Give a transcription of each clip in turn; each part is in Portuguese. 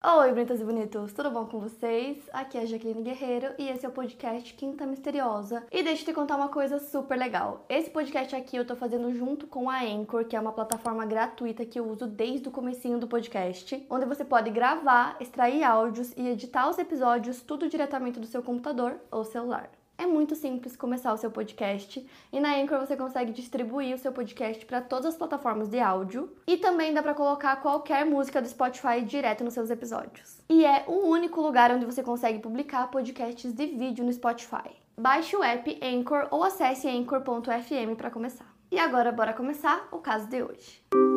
Oi, bonitas e bonitos, tudo bom com vocês? Aqui é a Jaqueline Guerreiro e esse é o podcast Quinta Misteriosa. E deixa eu te contar uma coisa super legal. Esse podcast aqui eu tô fazendo junto com a Anchor, que é uma plataforma gratuita que eu uso desde o comecinho do podcast, onde você pode gravar, extrair áudios e editar os episódios tudo diretamente do seu computador ou celular. É muito simples começar o seu podcast e na Anchor você consegue distribuir o seu podcast para todas as plataformas de áudio e também dá para colocar qualquer música do Spotify direto nos seus episódios. E é o único lugar onde você consegue publicar podcasts de vídeo no Spotify. Baixe o app Anchor ou acesse anchor.fm para começar. E agora bora começar o caso de hoje.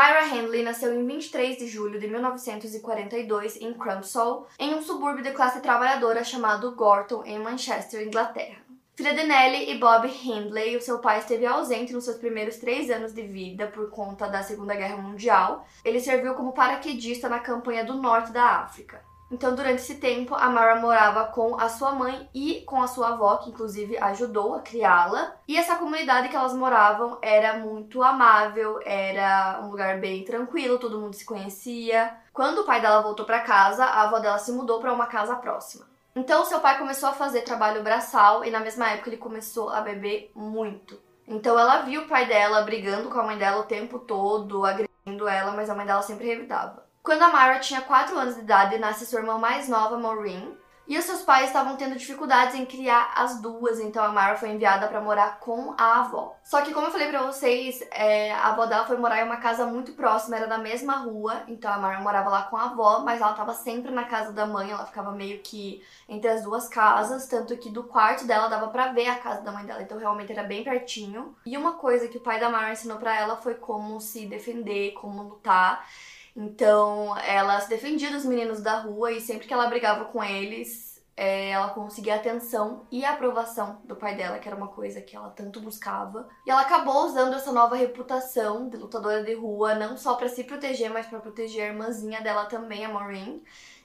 Myra Handley nasceu em 23 de julho de 1942 em Crumpsall, em um subúrbio de classe trabalhadora chamado Gorton, em Manchester, Inglaterra. Filha de Nellie e Bob Hindley, o seu pai esteve ausente nos seus primeiros três anos de vida por conta da Segunda Guerra Mundial. Ele serviu como paraquedista na campanha do norte da África. Então, durante esse tempo, a Mara morava com a sua mãe e com a sua avó, que inclusive ajudou a criá-la. E essa comunidade que elas moravam era muito amável, era um lugar bem tranquilo, todo mundo se conhecia. Quando o pai dela voltou para casa, a avó dela se mudou para uma casa próxima. Então, seu pai começou a fazer trabalho braçal e na mesma época ele começou a beber muito. Então, ela viu o pai dela brigando com a mãe dela o tempo todo, agredindo ela, mas a mãe dela sempre revidava. Quando a Myra tinha 4 anos de idade, nasce sua irmã mais nova, Maureen, e os seus pais estavam tendo dificuldades em criar as duas, então a Myra foi enviada para morar com a avó. Só que, como eu falei para vocês, é, a avó dela foi morar em uma casa muito próxima, era da mesma rua, então a Myra morava lá com a avó, mas ela estava sempre na casa da mãe, ela ficava meio que entre as duas casas, tanto que do quarto dela dava para ver a casa da mãe dela, então realmente era bem pertinho. E uma coisa que o pai da Myra ensinou para ela foi como se defender, como lutar. Então, ela se defendia dos meninos da rua e sempre que ela brigava com eles, é, ela conseguia a atenção e a aprovação do pai dela, que era uma coisa que ela tanto buscava. E ela acabou usando essa nova reputação de lutadora de rua, não só para se proteger, mas para proteger a irmãzinha dela também, a Maureen.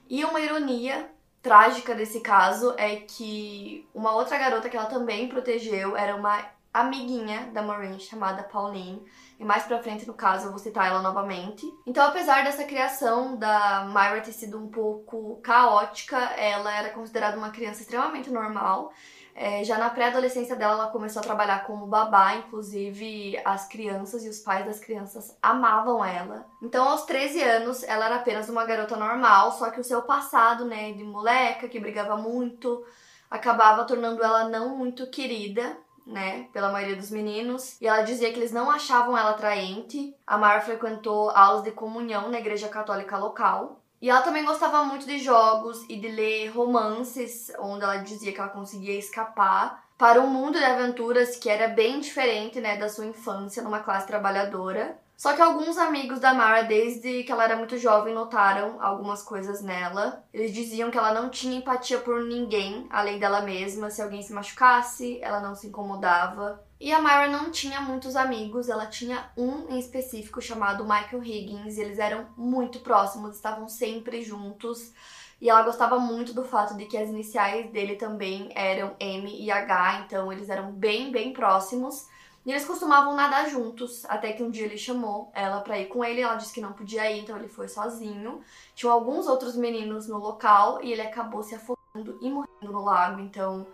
E uma ironia trágica desse caso é que uma outra garota que ela também protegeu era uma amiguinha da Maureen chamada Pauline e mais pra frente, no caso, eu vou citar ela novamente. Então, apesar dessa criação da Myra ter sido um pouco caótica, ela era considerada uma criança extremamente normal. É, já na pré-adolescência dela, ela começou a trabalhar como babá, inclusive as crianças e os pais das crianças amavam ela. Então, aos 13 anos, ela era apenas uma garota normal, só que o seu passado, né, de moleca, que brigava muito, acabava tornando ela não muito querida né, pela maioria dos meninos, e ela dizia que eles não achavam ela atraente. A Mar frequentou aulas de comunhão na igreja católica local. E ela também gostava muito de jogos e de ler romances, onde ela dizia que ela conseguia escapar para um mundo de aventuras que era bem diferente, né, da sua infância numa classe trabalhadora. Só que alguns amigos da Mara, desde que ela era muito jovem, notaram algumas coisas nela. Eles diziam que ela não tinha empatia por ninguém, além dela mesma. Se alguém se machucasse, ela não se incomodava. E a Myra não tinha muitos amigos, ela tinha um em específico chamado Michael Higgins, e eles eram muito próximos, estavam sempre juntos. E ela gostava muito do fato de que as iniciais dele também eram M e H, então eles eram bem, bem próximos. E eles costumavam nadar juntos, até que um dia ele chamou ela para ir com ele, ela disse que não podia ir, então ele foi sozinho. Tinham alguns outros meninos no local e ele acabou se afogando e morrendo no lago, então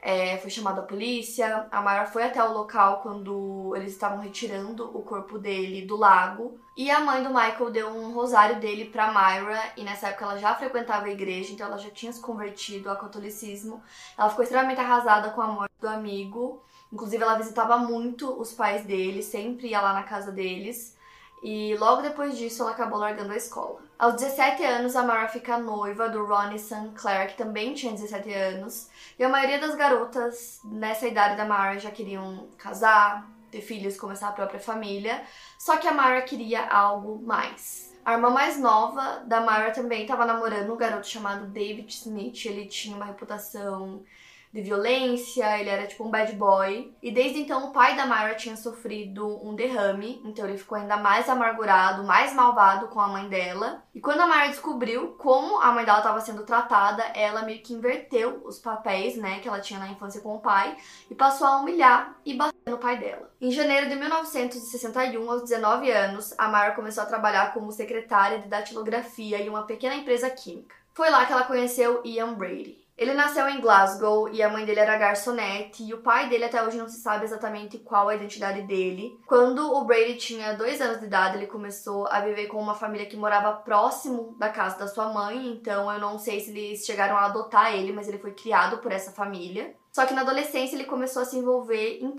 é, foi chamada a polícia. A Mara foi até o local quando eles estavam retirando o corpo dele do lago. E a mãe do Michael deu um rosário dele pra Myra, e nessa época ela já frequentava a igreja, então ela já tinha se convertido ao catolicismo. Ela ficou extremamente arrasada com a morte do amigo. Inclusive, ela visitava muito os pais dele, sempre ia lá na casa deles. E logo depois disso, ela acabou largando a escola. Aos 17 anos, a Mara fica noiva do Ronnie Sinclair, que também tinha 17 anos. E a maioria das garotas nessa idade da Mara já queriam casar, ter filhos, começar a própria família. Só que a Mara queria algo mais. A irmã mais nova da Mara também estava namorando um garoto chamado David Smith. Ele tinha uma reputação de violência, ele era tipo um bad boy. E desde então o pai da Myra tinha sofrido um derrame, então ele ficou ainda mais amargurado, mais malvado com a mãe dela. E quando a Myra descobriu como a mãe dela estava sendo tratada, ela meio que inverteu os papéis, né, que ela tinha na infância com o pai e passou a humilhar e bater no pai dela. Em janeiro de 1961, aos 19 anos, a Myra começou a trabalhar como secretária de datilografia em uma pequena empresa química. Foi lá que ela conheceu Ian Brady. Ele nasceu em Glasgow e a mãe dele era garçonete e o pai dele até hoje não se sabe exatamente qual a identidade dele. Quando o Brady tinha dois anos de idade, ele começou a viver com uma família que morava próximo da casa da sua mãe, então eu não sei se eles chegaram a adotar ele, mas ele foi criado por essa família. Só que na adolescência ele começou a se envolver em.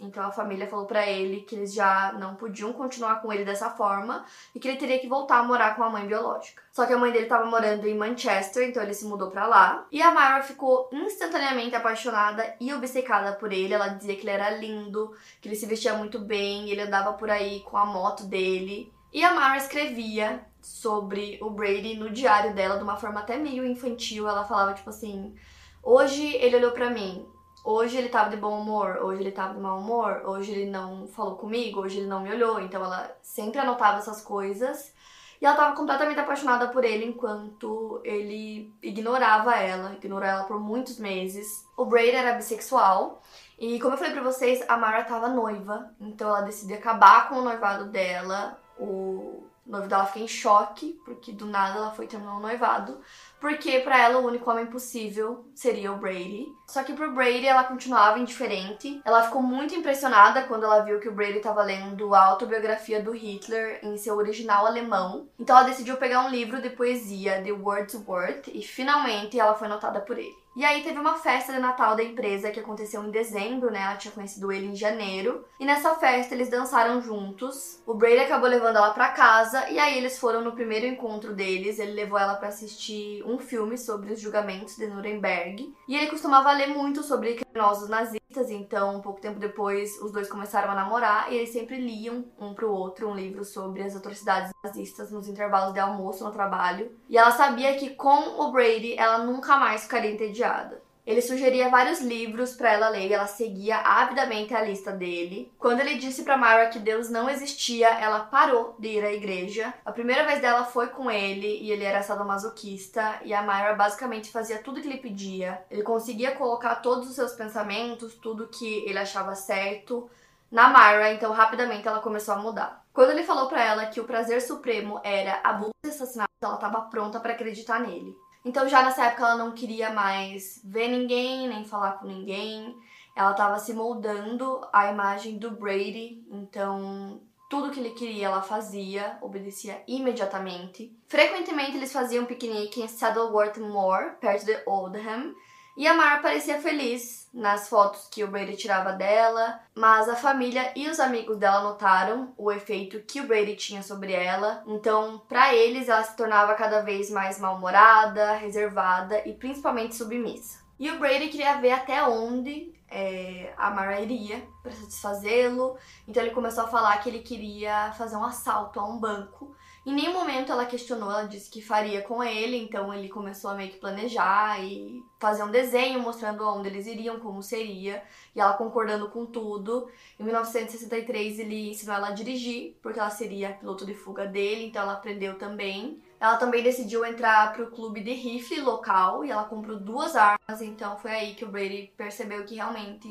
Então a família falou para ele que eles já não podiam continuar com ele dessa forma e que ele teria que voltar a morar com a mãe biológica. Só que a mãe dele estava morando em Manchester, então ele se mudou para lá. E a Myra ficou instantaneamente apaixonada e obcecada por ele. Ela dizia que ele era lindo, que ele se vestia muito bem, ele andava por aí com a moto dele. E a Myra escrevia sobre o Brady no diário dela de uma forma até meio infantil. Ela falava tipo assim: Hoje ele olhou para mim. Hoje ele tava de bom humor, hoje ele tava de mau humor, hoje ele não falou comigo, hoje ele não me olhou. Então ela sempre anotava essas coisas. E ela tava completamente apaixonada por ele enquanto ele ignorava ela, ignorou ela por muitos meses. O Brady era bissexual. E como eu falei pra vocês, a Mara tava noiva, então ela decidiu acabar com o noivado dela. O noivo dela fica em choque, porque do nada ela foi terminar o noivado porque para ela o único homem possível seria o Brady. Só que pro Brady ela continuava indiferente. Ela ficou muito impressionada quando ela viu que o Brady estava lendo a autobiografia do Hitler em seu original alemão. Então ela decidiu pegar um livro de poesia de Wordsworth e finalmente ela foi notada por ele. E aí teve uma festa de Natal da empresa que aconteceu em dezembro, né? Ela tinha conhecido ele em janeiro. E nessa festa eles dançaram juntos. O Brady acabou levando ela para casa e aí eles foram no primeiro encontro deles. Ele levou ela para assistir um filme sobre os julgamentos de Nuremberg. E ele costumava ler muito sobre criminosos nazistas, então, um pouco tempo depois, os dois começaram a namorar e eles sempre liam um pro outro um livro sobre as atrocidades nazistas nos intervalos de almoço no trabalho. E ela sabia que com o Brady ela nunca mais ficaria entediada. Ele sugeria vários livros para ela ler e ela seguia avidamente a lista dele. Quando ele disse para Myra que Deus não existia, ela parou de ir à igreja. A primeira vez dela foi com ele e ele era sadomasoquista e a Myra basicamente fazia tudo que ele pedia. Ele conseguia colocar todos os seus pensamentos, tudo que ele achava certo na Myra, então rapidamente ela começou a mudar. Quando ele falou para ela que o prazer supremo era abuso e assassinato, ela estava pronta para acreditar nele. Então já nessa época ela não queria mais ver ninguém, nem falar com ninguém. Ela estava se moldando à imagem do Brady, então tudo que ele queria ela fazia, obedecia imediatamente. Frequentemente eles faziam piquenique em Saddleworth Moor, perto de Oldham, e a Mar parecia feliz nas fotos que o Brady tirava dela, mas a família e os amigos dela notaram o efeito que o Brady tinha sobre ela. Então, para eles, ela se tornava cada vez mais mal-humorada, reservada e principalmente submissa. E o Brady queria ver até onde é, a Mara iria para satisfazê-lo. Então ele começou a falar que ele queria fazer um assalto a um banco em nenhum momento ela questionou, ela disse que faria com ele, então ele começou a meio que planejar e fazer um desenho mostrando onde eles iriam, como seria, e ela concordando com tudo. Em 1963 ele ensinou ela a dirigir, porque ela seria piloto de fuga dele, então ela aprendeu também. Ela também decidiu entrar para o clube de rifle local e ela comprou duas armas, então foi aí que o Brady percebeu que realmente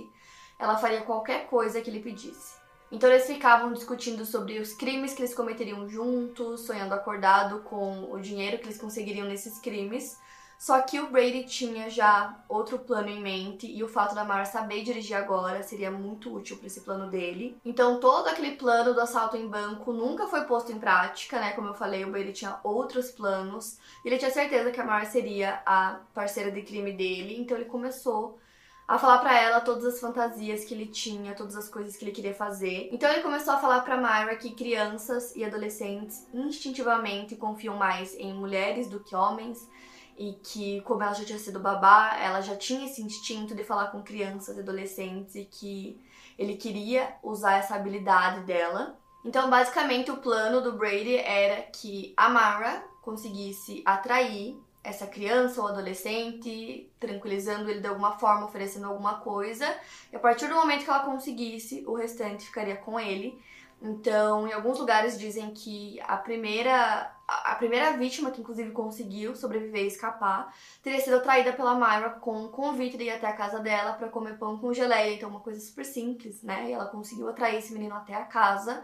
ela faria qualquer coisa que ele pedisse. Então eles ficavam discutindo sobre os crimes que eles cometeriam juntos, sonhando acordado com o dinheiro que eles conseguiriam nesses crimes. Só que o Brady tinha já outro plano em mente e o fato da Mara saber dirigir agora seria muito útil para esse plano dele. Então todo aquele plano do assalto em banco nunca foi posto em prática, né? Como eu falei, o Brady tinha outros planos. Ele tinha certeza que a Mara seria a parceira de crime dele, então ele começou a falar para ela todas as fantasias que ele tinha, todas as coisas que ele queria fazer. Então ele começou a falar para Myra que crianças e adolescentes instintivamente confiam mais em mulheres do que homens e que como ela já tinha sido babá, ela já tinha esse instinto de falar com crianças e adolescentes e que ele queria usar essa habilidade dela. Então, basicamente, o plano do Brady era que a Mara conseguisse atrair essa criança ou adolescente, tranquilizando ele de alguma forma, oferecendo alguma coisa. E a partir do momento que ela conseguisse, o restante ficaria com ele. Então, em alguns lugares dizem que a primeira a primeira vítima, que inclusive conseguiu sobreviver e escapar, teria sido atraída pela Myra com um convite de ir até a casa dela para comer pão com geleia, então uma coisa super simples, né? E ela conseguiu atrair esse menino até a casa.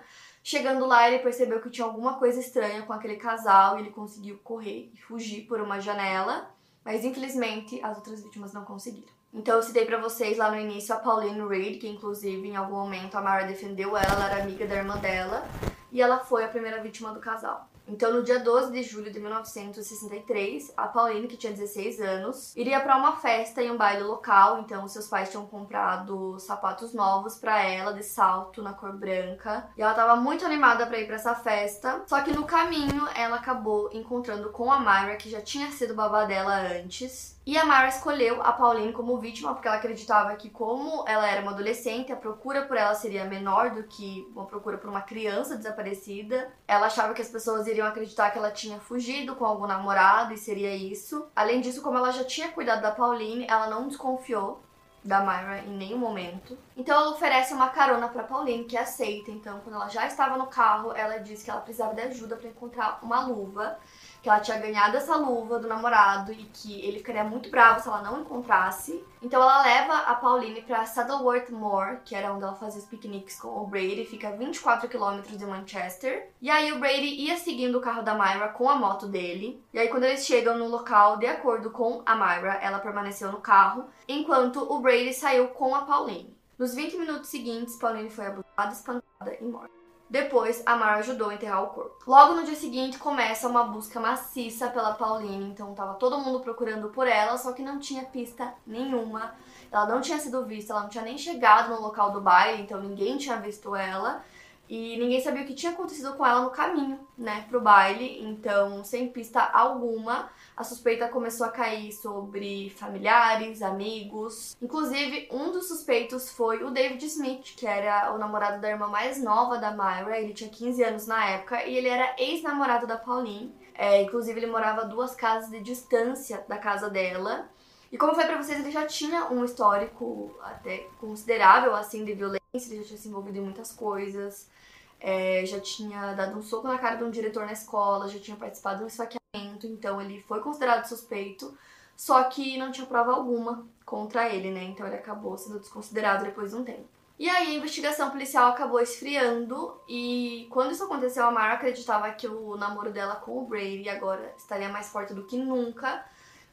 Chegando lá, ele percebeu que tinha alguma coisa estranha com aquele casal e ele conseguiu correr e fugir por uma janela, mas infelizmente as outras vítimas não conseguiram. Então eu citei para vocês lá no início a Pauline Reed, que inclusive em algum momento a Mara defendeu ela, ela era amiga da irmã dela, e ela foi a primeira vítima do casal. Então, no dia 12 de julho de 1963, a Pauline, que tinha 16 anos, iria para uma festa em um baile local. Então, seus pais tinham comprado sapatos novos para ela, de salto na cor branca. E ela estava muito animada para ir para essa festa. Só que no caminho, ela acabou encontrando com a Myra, que já tinha sido babá dela antes. E a Mara escolheu a Pauline como vítima porque ela acreditava que, como ela era uma adolescente, a procura por ela seria menor do que uma procura por uma criança desaparecida. Ela achava que as pessoas iriam acreditar que ela tinha fugido com algum namorado e seria isso. Além disso, como ela já tinha cuidado da Pauline, ela não desconfiou da Myra em nenhum momento. Então ela oferece uma carona para Pauline, que aceita. Então, quando ela já estava no carro, ela diz que ela precisava de ajuda para encontrar uma luva que ela tinha ganhado essa luva do namorado e que ele ficaria muito bravo se ela não encontrasse. Então ela leva a Pauline para Saddleworth Moor, que era onde ela fazia os piqueniques com o Brady, fica a 24 quilômetros de Manchester. E aí o Brady ia seguindo o carro da Myra com a moto dele. E aí quando eles chegam no local, de acordo com a Myra, ela permaneceu no carro, enquanto o Brady saiu com a Pauline. Nos 20 minutos seguintes, Pauline foi abusada, espancada e morta. Depois, a Mar ajudou a enterrar o corpo. Logo no dia seguinte, começa uma busca maciça pela Pauline. Então, tava todo mundo procurando por ela, só que não tinha pista nenhuma. Ela não tinha sido vista, ela não tinha nem chegado no local do baile, então ninguém tinha visto ela. E ninguém sabia o que tinha acontecido com ela no caminho, né, pro baile. Então, sem pista alguma, a suspeita começou a cair sobre familiares, amigos. Inclusive, um dos suspeitos foi o David Smith, que era o namorado da irmã mais nova da Myra. Ele tinha 15 anos na época e ele era ex-namorado da Pauline. É, inclusive, ele morava duas casas de distância da casa dela. E como eu falei pra vocês, ele já tinha um histórico até considerável, assim, de violência. Ele já tinha se envolvido em muitas coisas é, já tinha dado um soco na cara de um diretor na escola, já tinha participado de um esfaqueamento, então ele foi considerado suspeito, só que não tinha prova alguma contra ele, né? Então ele acabou sendo desconsiderado depois de um tempo. E aí a investigação policial acabou esfriando e quando isso aconteceu, a Mara acreditava que o namoro dela com o Brady agora estaria mais forte do que nunca,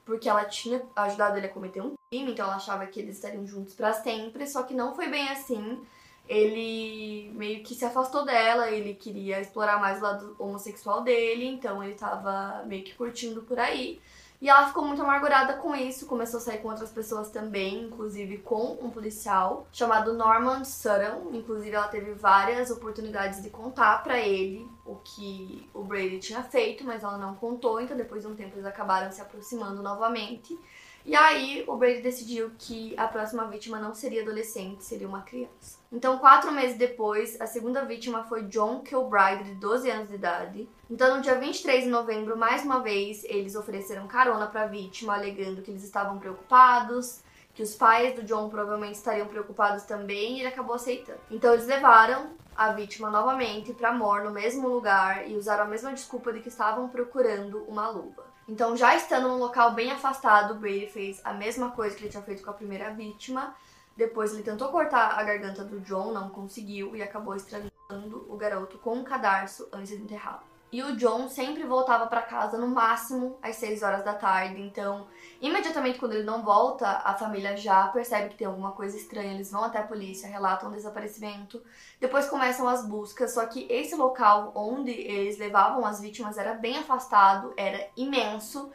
porque ela tinha ajudado ele a cometer um crime, então ela achava que eles estariam juntos para sempre, só que não foi bem assim ele meio que se afastou dela, ele queria explorar mais o lado homossexual dele, então ele tava meio que curtindo por aí. E ela ficou muito amargurada com isso, começou a sair com outras pessoas também, inclusive com um policial chamado Norman Sutton. Inclusive, ela teve várias oportunidades de contar para ele o que o Brady tinha feito, mas ela não contou, então depois de um tempo eles acabaram se aproximando novamente. E aí o Brady decidiu que a próxima vítima não seria adolescente, seria uma criança. Então, quatro meses depois, a segunda vítima foi John Kilbride, de 12 anos de idade. Então, no dia 23 de novembro, mais uma vez, eles ofereceram carona para a vítima, alegando que eles estavam preocupados, que os pais do John provavelmente estariam preocupados também, e ele acabou aceitando. Então, eles levaram a vítima novamente para Moore, no mesmo lugar, e usaram a mesma desculpa de que estavam procurando uma luva. Então, já estando num local bem afastado, Brady fez a mesma coisa que ele tinha feito com a primeira vítima. Depois ele tentou cortar a garganta do John, não conseguiu e acabou estrangulando o garoto com um cadarço antes de enterrá-lo. E o John sempre voltava para casa no máximo às 6 horas da tarde, então imediatamente quando ele não volta, a família já percebe que tem alguma coisa estranha, eles vão até a polícia, relatam o desaparecimento. Depois começam as buscas, só que esse local onde eles levavam as vítimas era bem afastado, era imenso.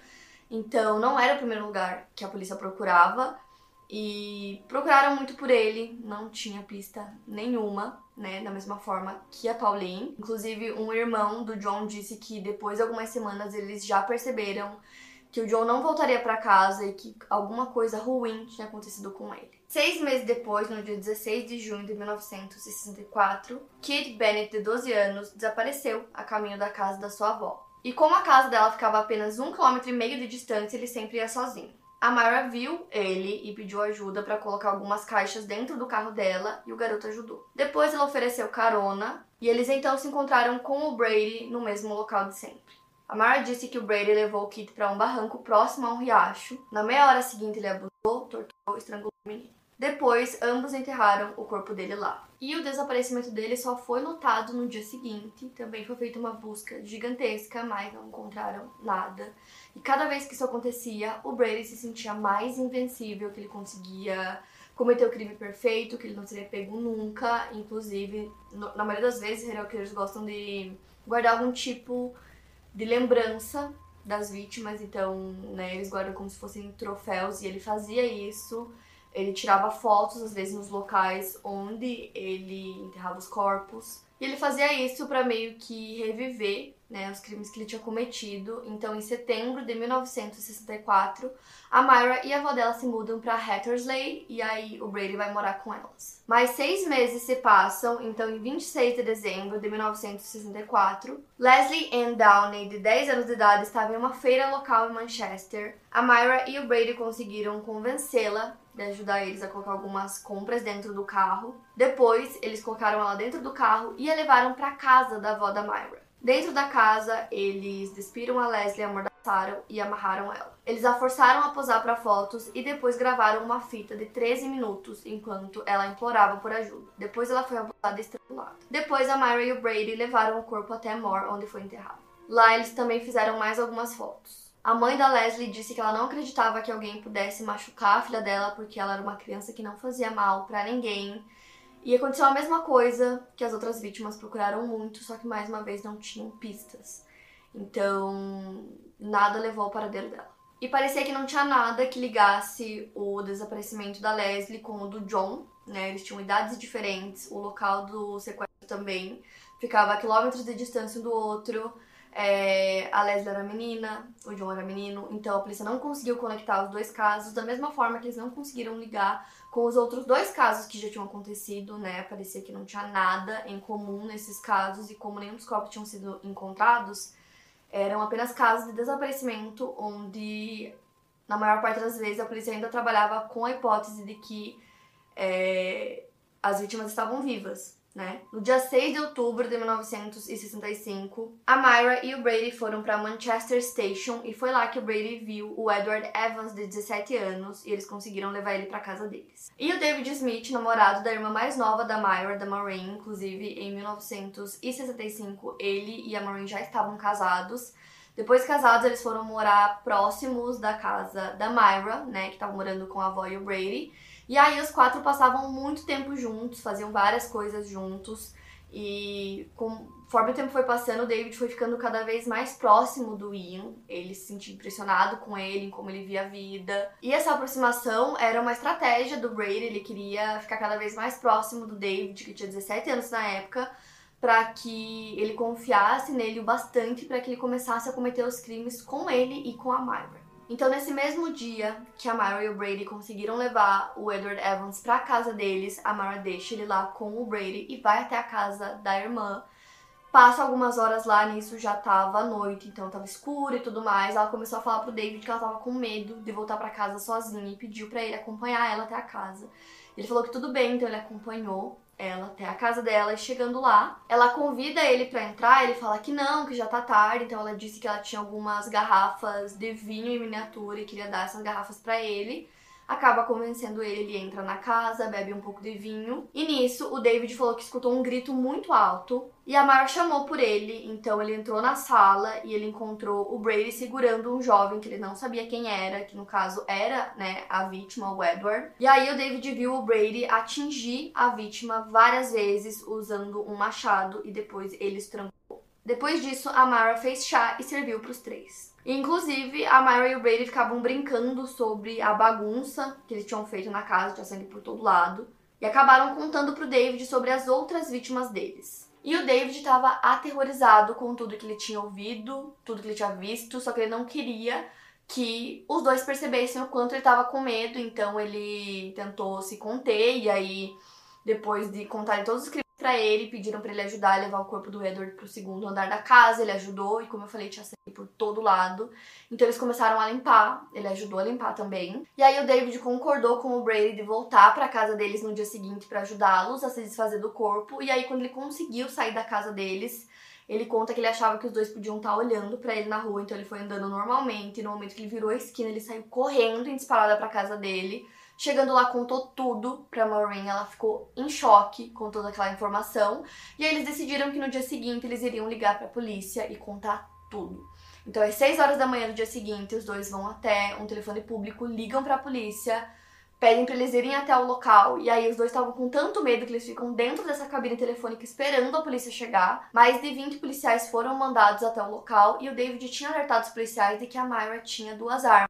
Então não era o primeiro lugar que a polícia procurava e procuraram muito por ele, não tinha pista nenhuma né, da mesma forma que a Pauline. Inclusive, um irmão do John disse que depois de algumas semanas eles já perceberam que o John não voltaria para casa e que alguma coisa ruim tinha acontecido com ele. Seis meses depois, no dia 16 de junho de 1964, Kate Bennett, de 12 anos, desapareceu a caminho da casa da sua avó. E como a casa dela ficava a apenas um quilômetro e meio de distância, ele sempre ia sozinho. A Myra viu ele e pediu ajuda para colocar algumas caixas dentro do carro dela e o garoto ajudou. Depois ela ofereceu carona e eles então se encontraram com o Brady no mesmo local de sempre. A Myra disse que o Brady levou o Kit para um barranco próximo a um riacho. Na meia hora seguinte ele abusou, torturou e estrangulou o menino. Depois, ambos enterraram o corpo dele lá. E o desaparecimento dele só foi notado no dia seguinte. Também foi feita uma busca gigantesca, mas não encontraram nada. E cada vez que isso acontecia, o Brady se sentia mais invencível, que ele conseguia cometer o crime perfeito, que ele não seria pego nunca. Inclusive, na maioria das vezes, serial killers gostam de guardar algum tipo de lembrança das vítimas, então, né, eles guardam como se fossem troféus, e ele fazia isso. Ele tirava fotos, às vezes, nos locais onde ele enterrava os corpos. E ele fazia isso para meio que reviver né, os crimes que ele tinha cometido. Então, em setembro de 1964, a Myra e a avó dela se mudam para Hattersley e aí o Brady vai morar com elas. Mais seis meses se passam, então em 26 de dezembro de 1964, Leslie Ann Downey, de 10 anos de idade, estava em uma feira local em Manchester. A Myra e o Brady conseguiram convencê-la de ajudar eles a colocar algumas compras dentro do carro. Depois, eles colocaram ela dentro do carro e a levaram para casa da avó da Myra. Dentro da casa, eles despiram a Leslie, amordaçaram e amarraram ela. Eles a forçaram a posar para fotos e depois gravaram uma fita de 13 minutos enquanto ela implorava por ajuda. Depois ela foi abusada e estrangulada. Depois a Myra e o Brady levaram o corpo até Moore, onde foi enterrado. Lá eles também fizeram mais algumas fotos. A mãe da Leslie disse que ela não acreditava que alguém pudesse machucar a filha dela porque ela era uma criança que não fazia mal para ninguém e aconteceu a mesma coisa que as outras vítimas procuraram muito, só que mais uma vez não tinham pistas. Então, nada levou ao paradeiro dela. E parecia que não tinha nada que ligasse o desaparecimento da Leslie com o do John, né? Eles tinham idades diferentes, o local do sequestro também ficava a quilômetros de distância um do outro. É, a Leslie era menina, o John era menino, então a polícia não conseguiu conectar os dois casos, da mesma forma que eles não conseguiram ligar com os outros dois casos que já tinham acontecido, né? Parecia que não tinha nada em comum nesses casos e como nenhum dos corpos tinham sido encontrados, eram apenas casos de desaparecimento onde, na maior parte das vezes, a polícia ainda trabalhava com a hipótese de que é, as vítimas estavam vivas né? No dia 6 de outubro de 1965, a Myra e o Brady foram para Manchester Station e foi lá que o Brady viu o Edward Evans de 17 anos e eles conseguiram levar ele para casa deles. E o David Smith, namorado da irmã mais nova da Myra, da Maureen, inclusive em 1965 ele e a Maureen já estavam casados. Depois casados, eles foram morar próximos da casa da Myra, né, que estava morando com a avó e o Brady. E aí os quatro passavam muito tempo juntos, faziam várias coisas juntos. E conforme o tempo foi passando, o David foi ficando cada vez mais próximo do Ian. Ele se sentia impressionado com ele, em como ele via a vida. E essa aproximação era uma estratégia do Brady. Ele queria ficar cada vez mais próximo do David, que tinha 17 anos na época, para que ele confiasse nele o bastante para que ele começasse a cometer os crimes com ele e com a Myra. Então, nesse mesmo dia que a Mara e o Brady conseguiram levar o Edward Evans para a casa deles, a Mara deixa ele lá com o Brady e vai até a casa da irmã. Passa algumas horas lá, nisso já tava noite, então tava escuro e tudo mais. Ela começou a falar pro David que ela tava com medo de voltar para casa sozinha e pediu para ele acompanhar ela até a casa. Ele falou que tudo bem, então ele acompanhou ela até a casa dela e chegando lá, ela convida ele para entrar, ele fala que não, que já tá tarde, então ela disse que ela tinha algumas garrafas de vinho em miniatura e queria dar essas garrafas para ele acaba convencendo ele, ele entra na casa, bebe um pouco de vinho. E nisso, o David falou que escutou um grito muito alto e a Mara chamou por ele, então ele entrou na sala e ele encontrou o Brady segurando um jovem que ele não sabia quem era, que no caso era, né, a vítima, o Edward. E aí o David viu o Brady atingir a vítima várias vezes usando um machado e depois ele estrangulou. Depois disso, a Mara fez chá e serviu para os três. Inclusive, a Myra e o Brady ficavam brincando sobre a bagunça que eles tinham feito na casa, tinha sangue por todo lado, e acabaram contando pro David sobre as outras vítimas deles. E o David estava aterrorizado com tudo que ele tinha ouvido, tudo que ele tinha visto, só que ele não queria que os dois percebessem o quanto ele estava com medo, então ele tentou se conter, e aí, depois de contarem todos os crimes para ele, pediram para ele ajudar a levar o corpo do Edward pro segundo andar da casa, ele ajudou e como eu falei, tinha sangue por todo lado. Então eles começaram a limpar, ele ajudou a limpar também. E aí o David concordou com o Brady de voltar para casa deles no dia seguinte para ajudá-los a se desfazer do corpo. E aí quando ele conseguiu sair da casa deles, ele conta que ele achava que os dois podiam estar olhando para ele na rua, então ele foi andando normalmente. E no momento que ele virou a esquina, ele saiu correndo em disparada para casa dele. Chegando lá, contou tudo pra Maureen. Ela ficou em choque com toda aquela informação. E aí eles decidiram que no dia seguinte eles iriam ligar pra polícia e contar tudo. Então, às 6 horas da manhã do dia seguinte, os dois vão até um telefone público, ligam pra polícia pedem para eles irem até o local. E aí os dois estavam com tanto medo que eles ficam dentro dessa cabine telefônica esperando a polícia chegar. Mais de 20 policiais foram mandados até o local e o David tinha alertado os policiais de que a Myra tinha duas armas.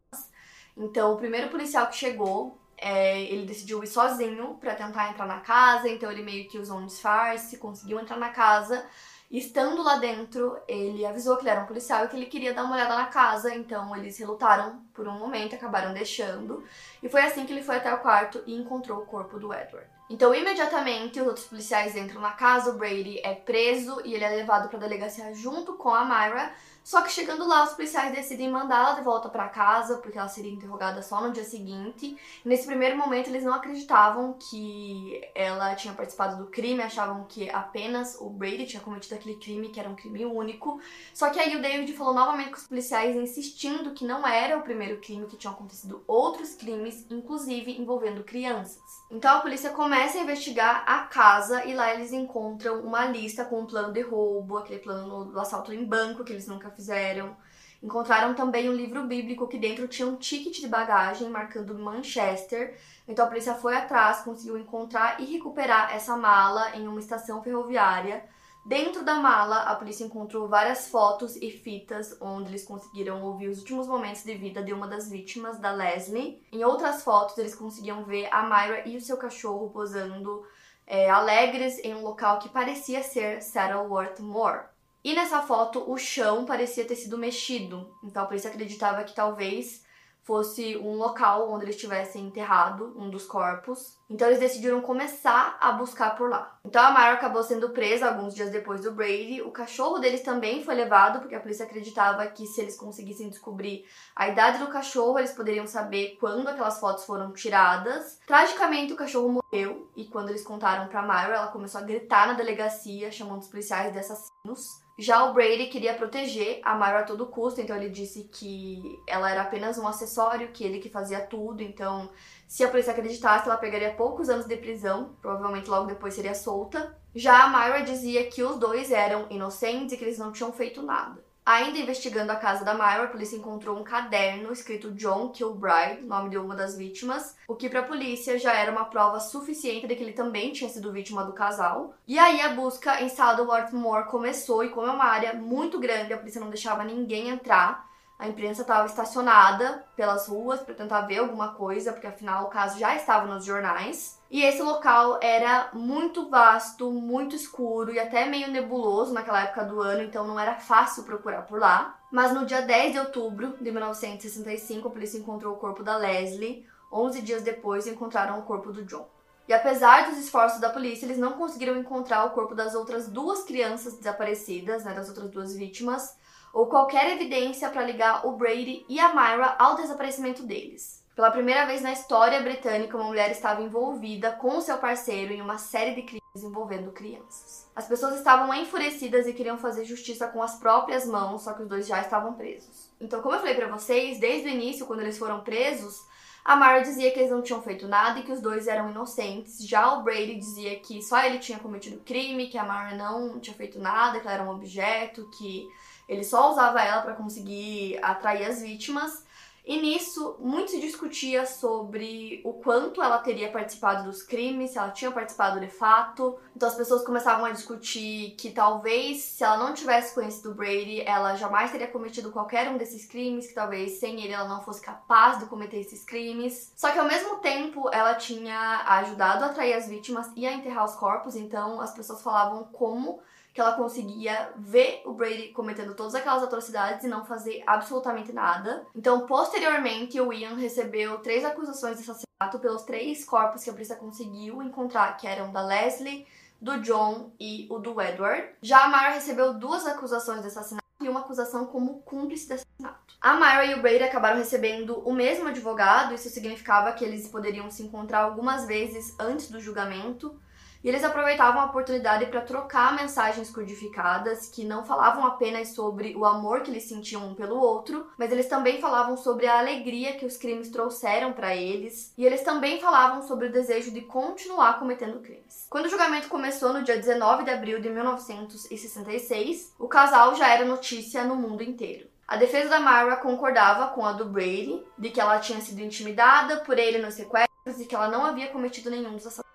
Então, o primeiro policial que chegou, é, ele decidiu ir sozinho para tentar entrar na casa, então ele meio que usou um disfarce, conseguiu entrar na casa. Estando lá dentro, ele avisou que ele era um policial e que ele queria dar uma olhada na casa, então eles relutaram por um momento, acabaram deixando. E foi assim que ele foi até o quarto e encontrou o corpo do Edward. Então, imediatamente, os outros policiais entram na casa, o Brady é preso e ele é levado para a delegacia junto com a Myra, só que chegando lá, os policiais decidem mandá-la de volta para casa, porque ela seria interrogada só no dia seguinte. nesse primeiro momento, eles não acreditavam que ela tinha participado do crime, achavam que apenas o Brady tinha cometido aquele crime, que era um crime único. Só que aí o David falou novamente com os policiais, insistindo que não era o primeiro crime, que tinham acontecido outros crimes, inclusive envolvendo crianças. Então a polícia começa a investigar a casa e lá eles encontram uma lista com um plano de roubo, aquele plano do assalto em banco que eles nunca fizeram. Encontraram também um livro bíblico que dentro tinha um ticket de bagagem marcando Manchester. Então a polícia foi atrás, conseguiu encontrar e recuperar essa mala em uma estação ferroviária. Dentro da mala, a polícia encontrou várias fotos e fitas onde eles conseguiram ouvir os últimos momentos de vida de uma das vítimas, da Leslie. Em outras fotos, eles conseguiam ver a Myra e o seu cachorro posando é, alegres em um local que parecia ser Saddleworth Moor. E nessa foto o chão parecia ter sido mexido, então a polícia acreditava que talvez fosse um local onde eles tivessem enterrado um dos corpos. Então eles decidiram começar a buscar por lá. Então a Mara acabou sendo presa alguns dias depois do Brady. O cachorro deles também foi levado, porque a polícia acreditava que se eles conseguissem descobrir a idade do cachorro, eles poderiam saber quando aquelas fotos foram tiradas. Tragicamente, o cachorro morreu e quando eles contaram para Mara, ela começou a gritar na delegacia, chamando os policiais de assassinos. Já o Brady queria proteger a Myra a todo custo, então ele disse que ela era apenas um acessório, que ele que fazia tudo, então se a polícia acreditasse, ela pegaria poucos anos de prisão, provavelmente logo depois seria solta. Já a Myra dizia que os dois eram inocentes e que eles não tinham feito nada. Ainda investigando a casa da Myra, a polícia encontrou um caderno escrito John Kilbride, nome de uma das vítimas, o que para a polícia já era uma prova suficiente de que ele também tinha sido vítima do casal. E aí a busca em Saddleworth Moor começou e como é uma área muito grande, a polícia não deixava ninguém entrar. A imprensa estava estacionada pelas ruas para tentar ver alguma coisa, porque afinal o caso já estava nos jornais. E esse local era muito vasto, muito escuro e até meio nebuloso naquela época do ano, então não era fácil procurar por lá. Mas no dia 10 de outubro de 1965, a polícia encontrou o corpo da Leslie. 11 dias depois, encontraram o corpo do John. E apesar dos esforços da polícia, eles não conseguiram encontrar o corpo das outras duas crianças desaparecidas, né, das outras duas vítimas, ou qualquer evidência para ligar o Brady e a Myra ao desaparecimento deles. Pela primeira vez na história britânica, uma mulher estava envolvida com seu parceiro em uma série de crimes envolvendo crianças. As pessoas estavam enfurecidas e queriam fazer justiça com as próprias mãos, só que os dois já estavam presos. Então, como eu falei para vocês, desde o início, quando eles foram presos, a Myra dizia que eles não tinham feito nada e que os dois eram inocentes. Já o Brady dizia que só ele tinha cometido crime, que a Myra não tinha feito nada, que ela era um objeto, que ele só usava ela para conseguir atrair as vítimas. E nisso, muito se discutia sobre o quanto ela teria participado dos crimes, se ela tinha participado de fato. Então as pessoas começavam a discutir que talvez, se ela não tivesse conhecido Brady, ela jamais teria cometido qualquer um desses crimes, que talvez sem ele ela não fosse capaz de cometer esses crimes. Só que ao mesmo tempo, ela tinha ajudado a atrair as vítimas e a enterrar os corpos, então as pessoas falavam como que ela conseguia ver o Brady cometendo todas aquelas atrocidades e não fazer absolutamente nada. Então, posteriormente, o Ian recebeu três acusações de assassinato pelos três corpos que a polícia conseguiu encontrar, que eram da Leslie, do John e o do Edward. Já a Myra recebeu duas acusações de assassinato e uma acusação como cúmplice de assassinato. A Myra e o Brady acabaram recebendo o mesmo advogado, isso significava que eles poderiam se encontrar algumas vezes antes do julgamento. E eles aproveitavam a oportunidade para trocar mensagens codificadas que não falavam apenas sobre o amor que eles sentiam um pelo outro, mas eles também falavam sobre a alegria que os crimes trouxeram para eles, e eles também falavam sobre o desejo de continuar cometendo crimes. Quando o julgamento começou no dia 19 de abril de 1966, o casal já era notícia no mundo inteiro. A defesa da Myra concordava com a do Brady, de que ela tinha sido intimidada por ele nos sequestros e que ela não havia cometido nenhum dos assassinatos.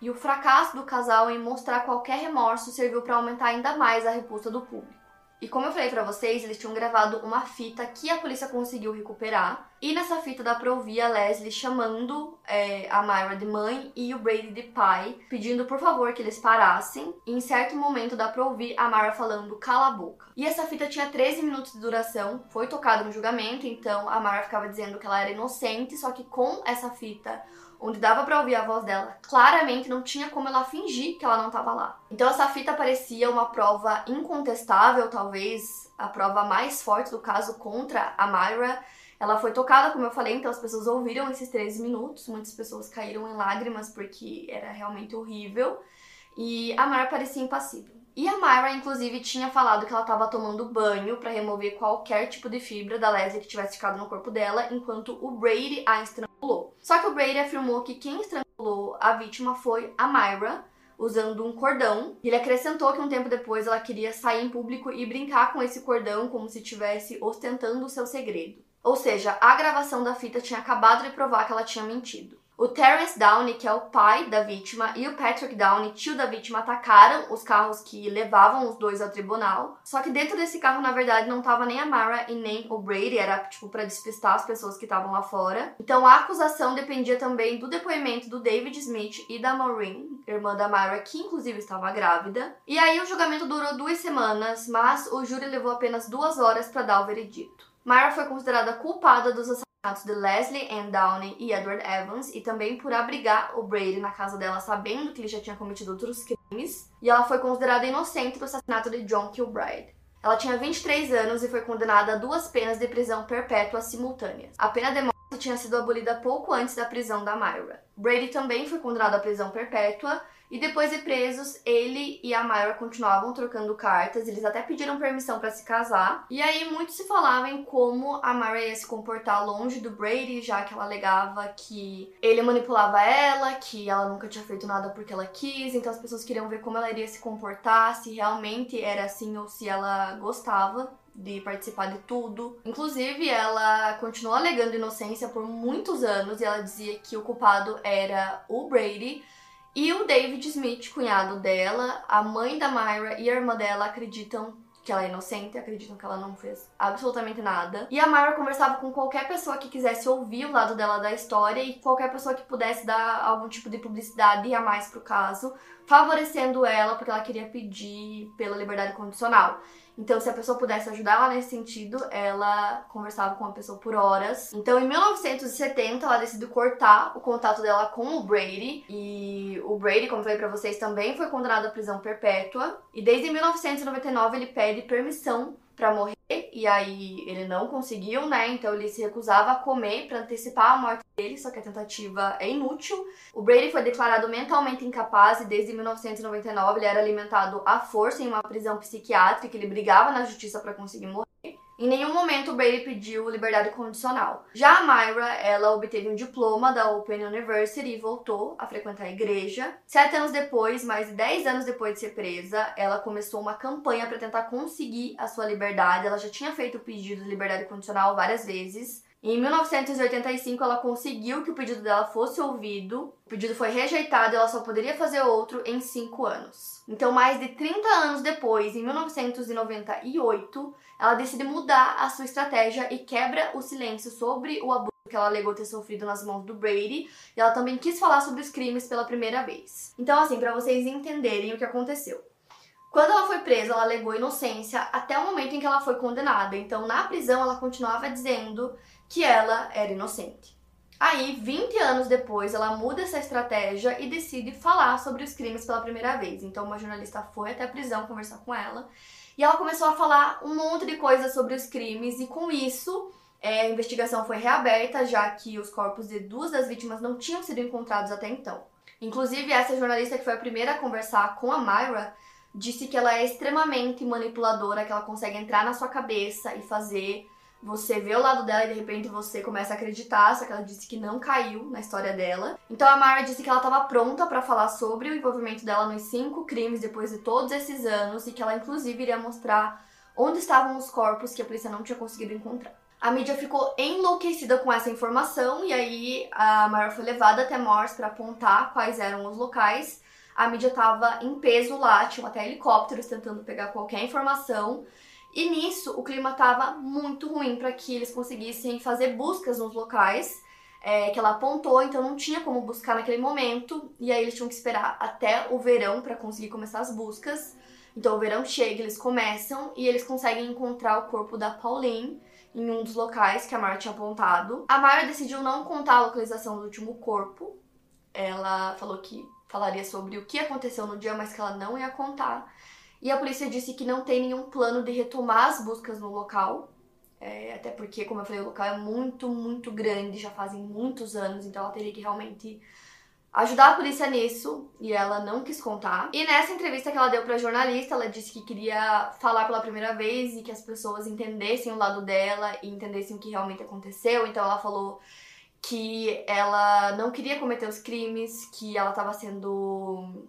E o fracasso do casal em mostrar qualquer remorso serviu para aumentar ainda mais a repulsa do público. E como eu falei para vocês, eles tinham gravado uma fita que a polícia conseguiu recuperar. E nessa fita dá pra ouvir a Leslie chamando é, a Myra de mãe e o Brady de pai, pedindo por favor que eles parassem. E em certo momento dá pra ouvir a Myra falando cala a boca. E essa fita tinha 13 minutos de duração, foi tocada no julgamento, então a Myra ficava dizendo que ela era inocente, só que com essa fita onde dava para ouvir a voz dela, claramente não tinha como ela fingir que ela não estava lá. Então essa fita parecia uma prova incontestável, talvez a prova mais forte do caso contra a Myra. Ela foi tocada, como eu falei, então as pessoas ouviram esses 13 minutos, muitas pessoas caíram em lágrimas porque era realmente horrível. E a Myra parecia impassível. E a Myra, inclusive, tinha falado que ela estava tomando banho para remover qualquer tipo de fibra da Leslie que tivesse ficado no corpo dela, enquanto o Brady a estrangulou. Só que o Brady afirmou que quem estrangulou a vítima foi a Myra, usando um cordão. Ele acrescentou que um tempo depois ela queria sair em público e brincar com esse cordão como se estivesse ostentando o seu segredo. Ou seja, a gravação da fita tinha acabado de provar que ela tinha mentido. O Terence Downey, que é o pai da vítima, e o Patrick Downey, tio da vítima, atacaram os carros que levavam os dois ao tribunal. Só que dentro desse carro, na verdade, não tava nem a Mara e nem o Brady, era tipo para despistar as pessoas que estavam lá fora. Então a acusação dependia também do depoimento do David Smith e da Maureen, irmã da Mara, que inclusive estava grávida. E aí o julgamento durou duas semanas, mas o júri levou apenas duas horas para dar o veredito. Myra foi considerada culpada dos assassinatos de Leslie Ann Downey e Edward Evans e também por abrigar o Brady na casa dela sabendo que ele já tinha cometido outros crimes. E ela foi considerada inocente do assassinato de John Kilbride. Ela tinha 23 anos e foi condenada a duas penas de prisão perpétua simultâneas. A pena de morte tinha sido abolida pouco antes da prisão da Myra. Brady também foi condenado à prisão perpétua e depois de presos, ele e a Myra continuavam trocando cartas, eles até pediram permissão para se casar. E aí muito se falava em como a Myra ia se comportar longe do Brady, já que ela alegava que ele manipulava ela, que ela nunca tinha feito nada porque ela quis, então as pessoas queriam ver como ela iria se comportar, se realmente era assim ou se ela gostava de participar de tudo. Inclusive, ela continuou alegando inocência por muitos anos e ela dizia que o culpado era o Brady e o David Smith, cunhado dela, a mãe da Myra e a irmã dela acreditam que ela é inocente, acreditam que ela não fez absolutamente nada. E a Myra conversava com qualquer pessoa que quisesse ouvir o lado dela da história e qualquer pessoa que pudesse dar algum tipo de publicidade a mais pro caso, favorecendo ela porque ela queria pedir pela liberdade condicional. Então, se a pessoa pudesse ajudar ela nesse sentido, ela conversava com a pessoa por horas. Então, em 1970, ela decidiu cortar o contato dela com o Brady. E o Brady, como falei pra vocês, também foi condenado à prisão perpétua. E desde 1999 ele pede permissão para morrer e aí ele não conseguiu, né? Então ele se recusava a comer para antecipar a morte dele, só que a tentativa é inútil. O Brady foi declarado mentalmente incapaz e desde 1999 ele era alimentado à força em uma prisão psiquiátrica, ele brigava na justiça para conseguir morrer. Em nenhum momento o Brady pediu liberdade condicional. Já a Myra, ela obteve um diploma da Open University e voltou a frequentar a igreja. Sete anos depois, mais de dez anos depois de ser presa, ela começou uma campanha para tentar conseguir a sua liberdade. Ela já tinha feito o pedido de liberdade condicional várias vezes. Em 1985, ela conseguiu que o pedido dela fosse ouvido. O pedido foi rejeitado e ela só poderia fazer outro em 5 anos. Então, mais de 30 anos depois, em 1998, ela decide mudar a sua estratégia e quebra o silêncio sobre o abuso que ela alegou ter sofrido nas mãos do Brady. E ela também quis falar sobre os crimes pela primeira vez. Então, assim, para vocês entenderem o que aconteceu. Quando ela foi presa, ela alegou inocência até o momento em que ela foi condenada. Então, na prisão, ela continuava dizendo que ela era inocente. Aí, 20 anos depois, ela muda essa estratégia e decide falar sobre os crimes pela primeira vez. Então, uma jornalista foi até a prisão conversar com ela e ela começou a falar um monte de coisas sobre os crimes, e com isso é, a investigação foi reaberta, já que os corpos de duas das vítimas não tinham sido encontrados até então. Inclusive, essa jornalista que foi a primeira a conversar com a Myra disse que ela é extremamente manipuladora, que ela consegue entrar na sua cabeça e fazer você ver o lado dela e de repente você começa a acreditar, só que ela disse que não caiu na história dela. Então a Mara disse que ela estava pronta para falar sobre o envolvimento dela nos cinco crimes depois de todos esses anos e que ela inclusive iria mostrar onde estavam os corpos que a polícia não tinha conseguido encontrar. A mídia ficou enlouquecida com essa informação e aí a Mara foi levada até Morse para apontar quais eram os locais. A mídia estava em peso lá, tinham até helicópteros tentando pegar qualquer informação. E nisso o clima estava muito ruim para que eles conseguissem fazer buscas nos locais é, que ela apontou, então não tinha como buscar naquele momento. E aí eles tinham que esperar até o verão para conseguir começar as buscas. Então o verão chega, eles começam e eles conseguem encontrar o corpo da Pauline em um dos locais que a Mara tinha apontado. A Mara decidiu não contar a localização do último corpo. Ela falou que falaria sobre o que aconteceu no dia, mas que ela não ia contar. E a polícia disse que não tem nenhum plano de retomar as buscas no local. É, até porque, como eu falei, o local é muito, muito grande, já fazem muitos anos, então ela teria que realmente ajudar a polícia nisso e ela não quis contar. E nessa entrevista que ela deu para jornalista, ela disse que queria falar pela primeira vez e que as pessoas entendessem o lado dela e entendessem o que realmente aconteceu. Então ela falou que ela não queria cometer os crimes, que ela estava sendo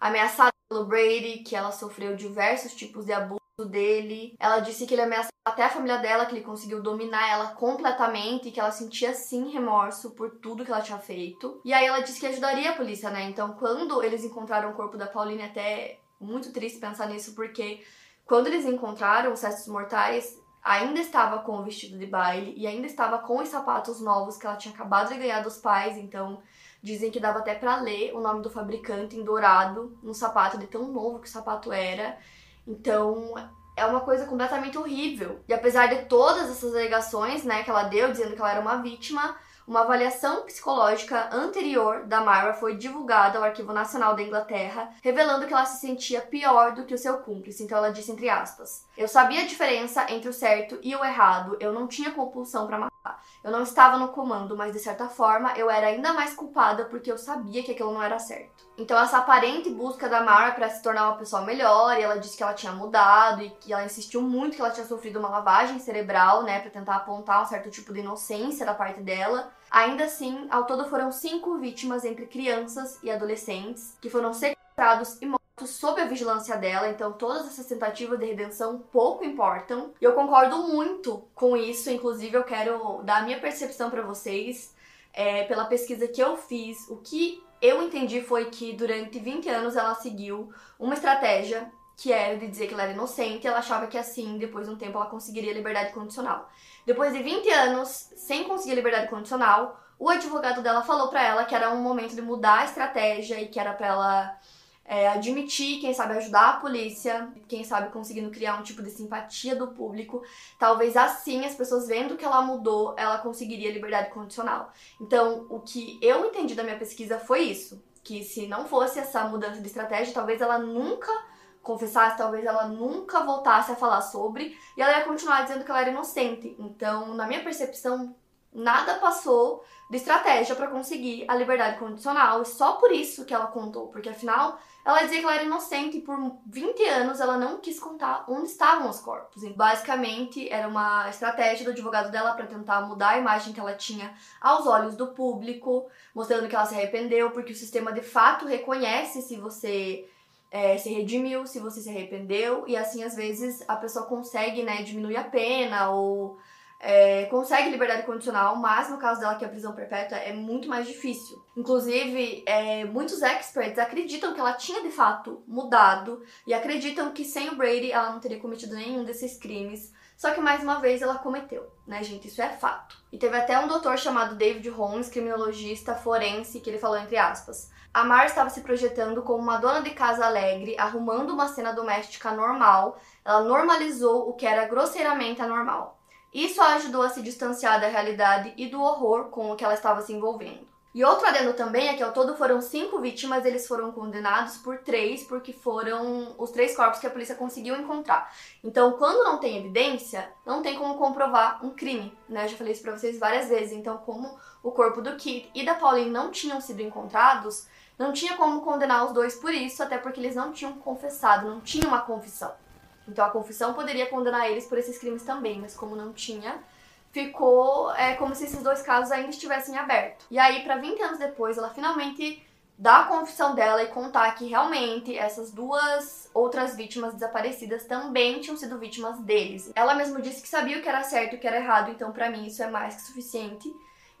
ameaçada pelo Brady, que ela sofreu diversos tipos de abuso dele. Ela disse que ele ameaçou até a família dela, que ele conseguiu dominar ela completamente e que ela sentia sim remorso por tudo que ela tinha feito. E aí ela disse que ajudaria a polícia, né? Então, quando eles encontraram o corpo da Pauline, até muito triste pensar nisso, porque quando eles encontraram os restos mortais, ainda estava com o vestido de baile e ainda estava com os sapatos novos que ela tinha acabado de ganhar dos pais, então Dizem que dava até para ler o nome do fabricante em dourado no sapato, de tão novo que o sapato era. Então, é uma coisa completamente horrível. E apesar de todas essas alegações, né, que ela deu dizendo que ela era uma vítima, uma avaliação psicológica anterior da Myra foi divulgada ao Arquivo Nacional da Inglaterra, revelando que ela se sentia pior do que o seu cúmplice. Então ela disse entre aspas: "Eu sabia a diferença entre o certo e o errado. Eu não tinha compulsão para matar. Eu não estava no comando, mas de certa forma eu era ainda mais culpada porque eu sabia que aquilo não era certo." Então essa aparente busca da Mara para se tornar uma pessoa melhor, e ela disse que ela tinha mudado e que ela insistiu muito que ela tinha sofrido uma lavagem cerebral, né, para tentar apontar um certo tipo de inocência da parte dela. Ainda assim, ao todo foram cinco vítimas entre crianças e adolescentes que foram sequestrados e mortos sob a vigilância dela, então todas essas tentativas de redenção pouco importam. E eu concordo muito com isso, inclusive eu quero dar a minha percepção para vocês é, pela pesquisa que eu fiz. O que eu entendi foi que durante 20 anos ela seguiu uma estratégia que era de dizer que ela era inocente, ela achava que assim, depois de um tempo, ela conseguiria liberdade condicional. Depois de 20 anos sem conseguir liberdade condicional, o advogado dela falou para ela que era um momento de mudar a estratégia e que era para ela é, admitir, quem sabe ajudar a polícia, quem sabe conseguindo criar um tipo de simpatia do público. Talvez assim, as pessoas vendo que ela mudou, ela conseguiria liberdade condicional. Então, o que eu entendi da minha pesquisa foi isso: que se não fosse essa mudança de estratégia, talvez ela nunca confessasse, talvez ela nunca voltasse a falar sobre e ela ia continuar dizendo que ela era inocente. Então, na minha percepção, nada passou de estratégia para conseguir a liberdade condicional e só por isso que ela contou, porque afinal ela dizia que ela era inocente e por 20 anos ela não quis contar onde estavam os corpos. Basicamente era uma estratégia do advogado dela para tentar mudar a imagem que ela tinha aos olhos do público, mostrando que ela se arrependeu, porque o sistema de fato reconhece se você é, se redimiu, se você se arrependeu, e assim às vezes a pessoa consegue, né, diminuir a pena ou é, consegue liberdade condicional, mas no caso dela, que é a prisão perpétua, é muito mais difícil. Inclusive, é, muitos experts acreditam que ela tinha de fato mudado e acreditam que sem o Brady ela não teria cometido nenhum desses crimes. Só que mais uma vez ela cometeu, né, gente? Isso é fato. E teve até um doutor chamado David Holmes, criminologista forense, que ele falou entre aspas. A Mar estava se projetando como uma dona de casa alegre, arrumando uma cena doméstica normal. Ela normalizou o que era grosseiramente anormal. Isso a ajudou a se distanciar da realidade e do horror com o que ela estava se envolvendo. E outro adendo também é que ao todo foram cinco vítimas, eles foram condenados por três, porque foram os três corpos que a polícia conseguiu encontrar. Então, quando não tem evidência, não tem como comprovar um crime, né? Eu já falei isso pra vocês várias vezes. Então, como o corpo do Kit e da Pauline não tinham sido encontrados, não tinha como condenar os dois por isso, até porque eles não tinham confessado, não tinha uma confissão. Então, a confissão poderia condenar eles por esses crimes também, mas como não tinha, ficou é, como se esses dois casos ainda estivessem abertos. E aí, para 20 anos depois, ela finalmente dá a confissão dela e contar que realmente essas duas outras vítimas desaparecidas também tinham sido vítimas deles. Ela mesma disse que sabia o que era certo e o que era errado, então para mim isso é mais que suficiente.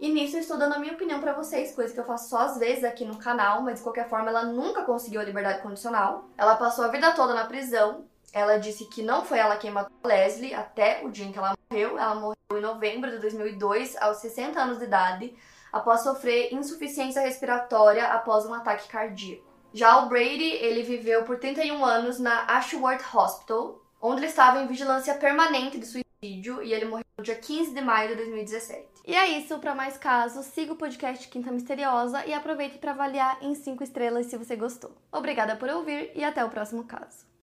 E nisso eu estou dando a minha opinião para vocês, coisa que eu faço só às vezes aqui no canal, mas de qualquer forma ela nunca conseguiu a liberdade condicional. Ela passou a vida toda na prisão. Ela disse que não foi ela quem matou Leslie até o dia em que ela morreu. Ela morreu em novembro de 2002, aos 60 anos de idade, após sofrer insuficiência respiratória após um ataque cardíaco. Já o Brady, ele viveu por 31 anos na Ashworth Hospital, onde ele estava em vigilância permanente de suicídio e ele morreu no dia 15 de maio de 2017. E é isso, para mais casos, siga o podcast Quinta Misteriosa e aproveite para avaliar em 5 estrelas se você gostou. Obrigada por ouvir e até o próximo caso.